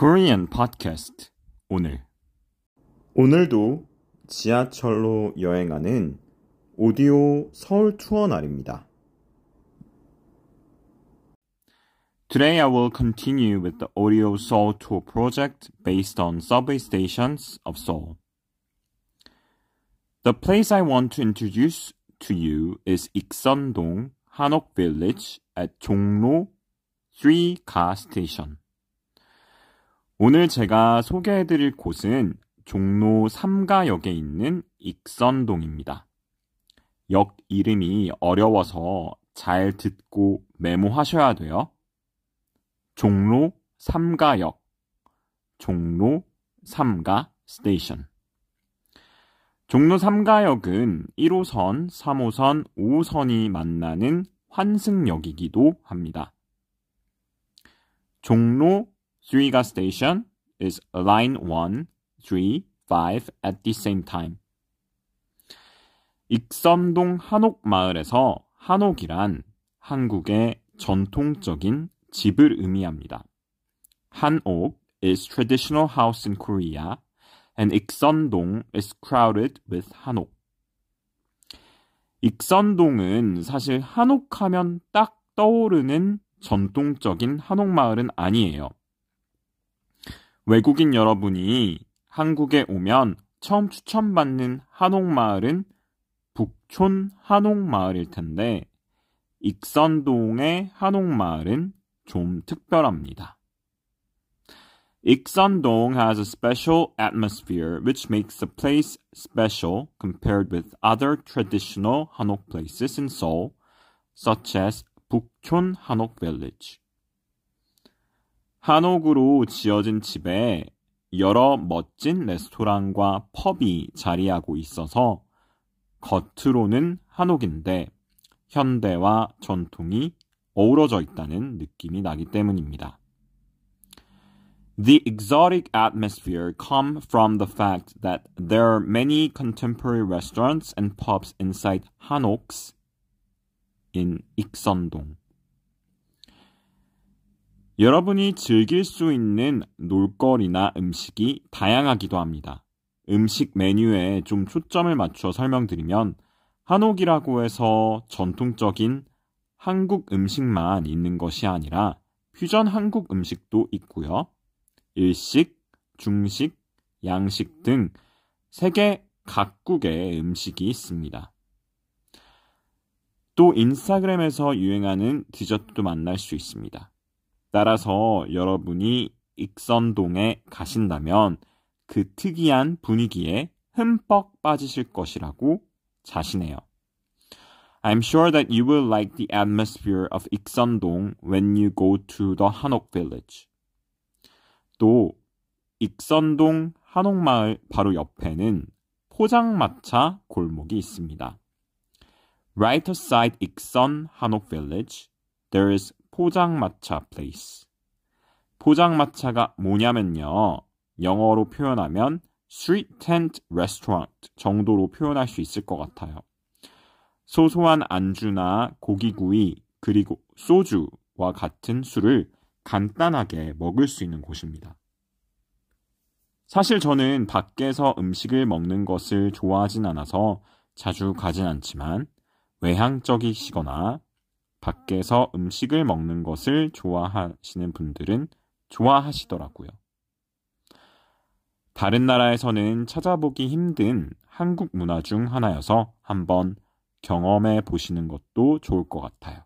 Korean Podcast 오늘 오늘도 지하철로 여행하는 오디오 서울 투어 날입니다. Today I will continue with the Audio Seoul Tour project based on subway stations of Seoul. The place I want to introduce to you is Ikseondong Hanok Village at 종로 3가 Station. 오늘 제가 소개해드릴 곳은 종로 3가역에 있는 익선동입니다. 역 이름이 어려워서 잘 듣고 메모하셔야 돼요. 종로 3가역, 종로 3가 스테이션. 종로 3가역은 1호선, 3호선, 5호선이 만나는 환승역이기도 합니다. 종로 3가 station is line 1, 3, 5 at the same time. 익선동 한옥마을에서 한옥이란 한국의 전통적인 집을 의미합니다. 한옥 is traditional house in Korea and 익선동 is crowded with 한옥. 익선동은 사실 한옥하면 딱 떠오르는 전통적인 한옥마을은 아니에요. 외국인 여러분이 한국에 오면 처음 추천받는 한옥마을은 북촌 한옥마을일 텐데 익선동의 한옥마을은 좀 특별합니다. Ikseondong has a special atmosphere which makes the place special compared with other traditional Hanok places in Seoul, such as Bukchon Hanok Village. 한옥으로 지어진 집에 여러 멋진 레스토랑과 펍이 자리하고 있어서 겉으로는 한옥인데 현대와 전통이 어우러져 있다는 느낌이 나기 때문입니다. The exotic atmosphere come from the fact that there are many contemporary restaurants and pubs inside Hanoks in 익선동. 여러분이 즐길 수 있는 놀거리나 음식이 다양하기도 합니다. 음식 메뉴에 좀 초점을 맞춰 설명드리면 한옥이라고 해서 전통적인 한국 음식만 있는 것이 아니라 퓨전 한국 음식도 있고요. 일식, 중식, 양식 등 세계 각국의 음식이 있습니다. 또 인스타그램에서 유행하는 디저트도 만날 수 있습니다. 따라서 여러분이 익선동에 가신다면 그 특이한 분위기에 흠뻑 빠지실 것이라고 자신해요. I'm sure that you will like the atmosphere of 익선동 when you go to the 한옥 village. 또 익선동 한옥마을 바로 옆에는 포장마차 골목이 있습니다. Right aside 익선 한옥 village, there is 포장마차 place. 포장마차가 뭐냐면요. 영어로 표현하면 street tent restaurant 정도로 표현할 수 있을 것 같아요. 소소한 안주나 고기구이 그리고 소주와 같은 술을 간단하게 먹을 수 있는 곳입니다. 사실 저는 밖에서 음식을 먹는 것을 좋아하진 않아서 자주 가진 않지만 외향적이시거나 밖에서 음식을 먹는 것을 좋아하시는 분들은 좋아하시더라고요. 다른 나라에서는 찾아보기 힘든 한국 문화 중 하나여서 한번 경험해 보시는 것도 좋을 것 같아요.